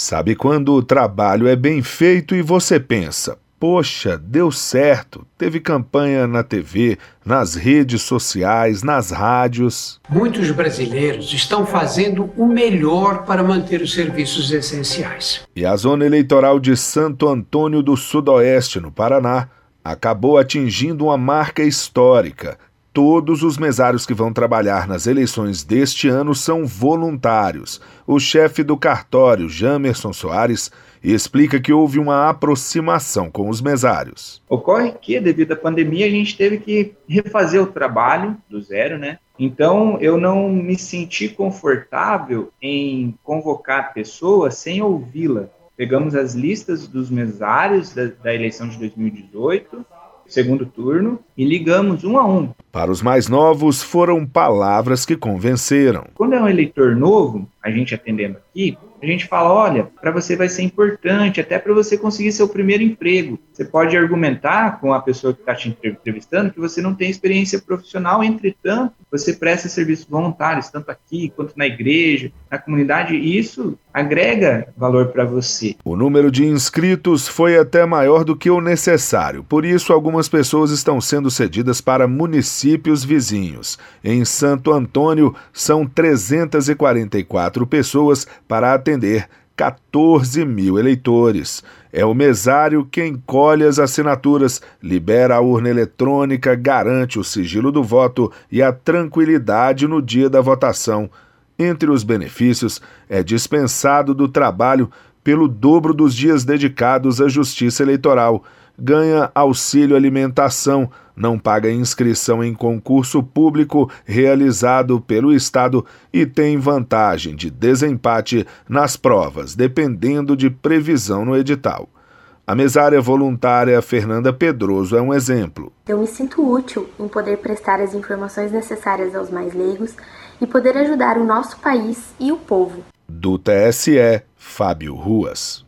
Sabe quando o trabalho é bem feito e você pensa, poxa, deu certo, teve campanha na TV, nas redes sociais, nas rádios. Muitos brasileiros estão fazendo o melhor para manter os serviços essenciais. E a zona eleitoral de Santo Antônio do Sudoeste, no Paraná, acabou atingindo uma marca histórica Todos os mesários que vão trabalhar nas eleições deste ano são voluntários. O chefe do cartório, Jamerson Soares, explica que houve uma aproximação com os mesários. Ocorre que, devido à pandemia, a gente teve que refazer o trabalho do zero, né? Então, eu não me senti confortável em convocar pessoas sem ouvi-la. Pegamos as listas dos mesários da, da eleição de 2018 segundo turno e ligamos um a um. Para os mais novos, foram palavras que convenceram. Quando é um eleitor novo, a gente atendendo aqui, a gente fala: olha, para você vai ser importante, até para você conseguir seu primeiro emprego. Você pode argumentar com a pessoa que está te entrevistando que você não tem experiência profissional, entretanto, você presta serviços voluntários, tanto aqui quanto na igreja, na comunidade, e isso agrega valor para você. O número de inscritos foi até maior do que o necessário, por isso, algumas pessoas estão sendo cedidas para municípios vizinhos. Em Santo Antônio, são 344 pessoas para atender 14 mil eleitores. É o mesário quem colhe as assinaturas, libera a urna eletrônica, garante o sigilo do voto e a tranquilidade no dia da votação. Entre os benefícios, é dispensado do trabalho pelo dobro dos dias dedicados à justiça eleitoral ganha auxílio alimentação, não paga inscrição em concurso público realizado pelo Estado e tem vantagem de desempate nas provas, dependendo de previsão no edital. A mesária voluntária Fernanda Pedroso é um exemplo. Eu me sinto útil em poder prestar as informações necessárias aos mais leigos e poder ajudar o nosso país e o povo. Do TSE, Fábio Ruas.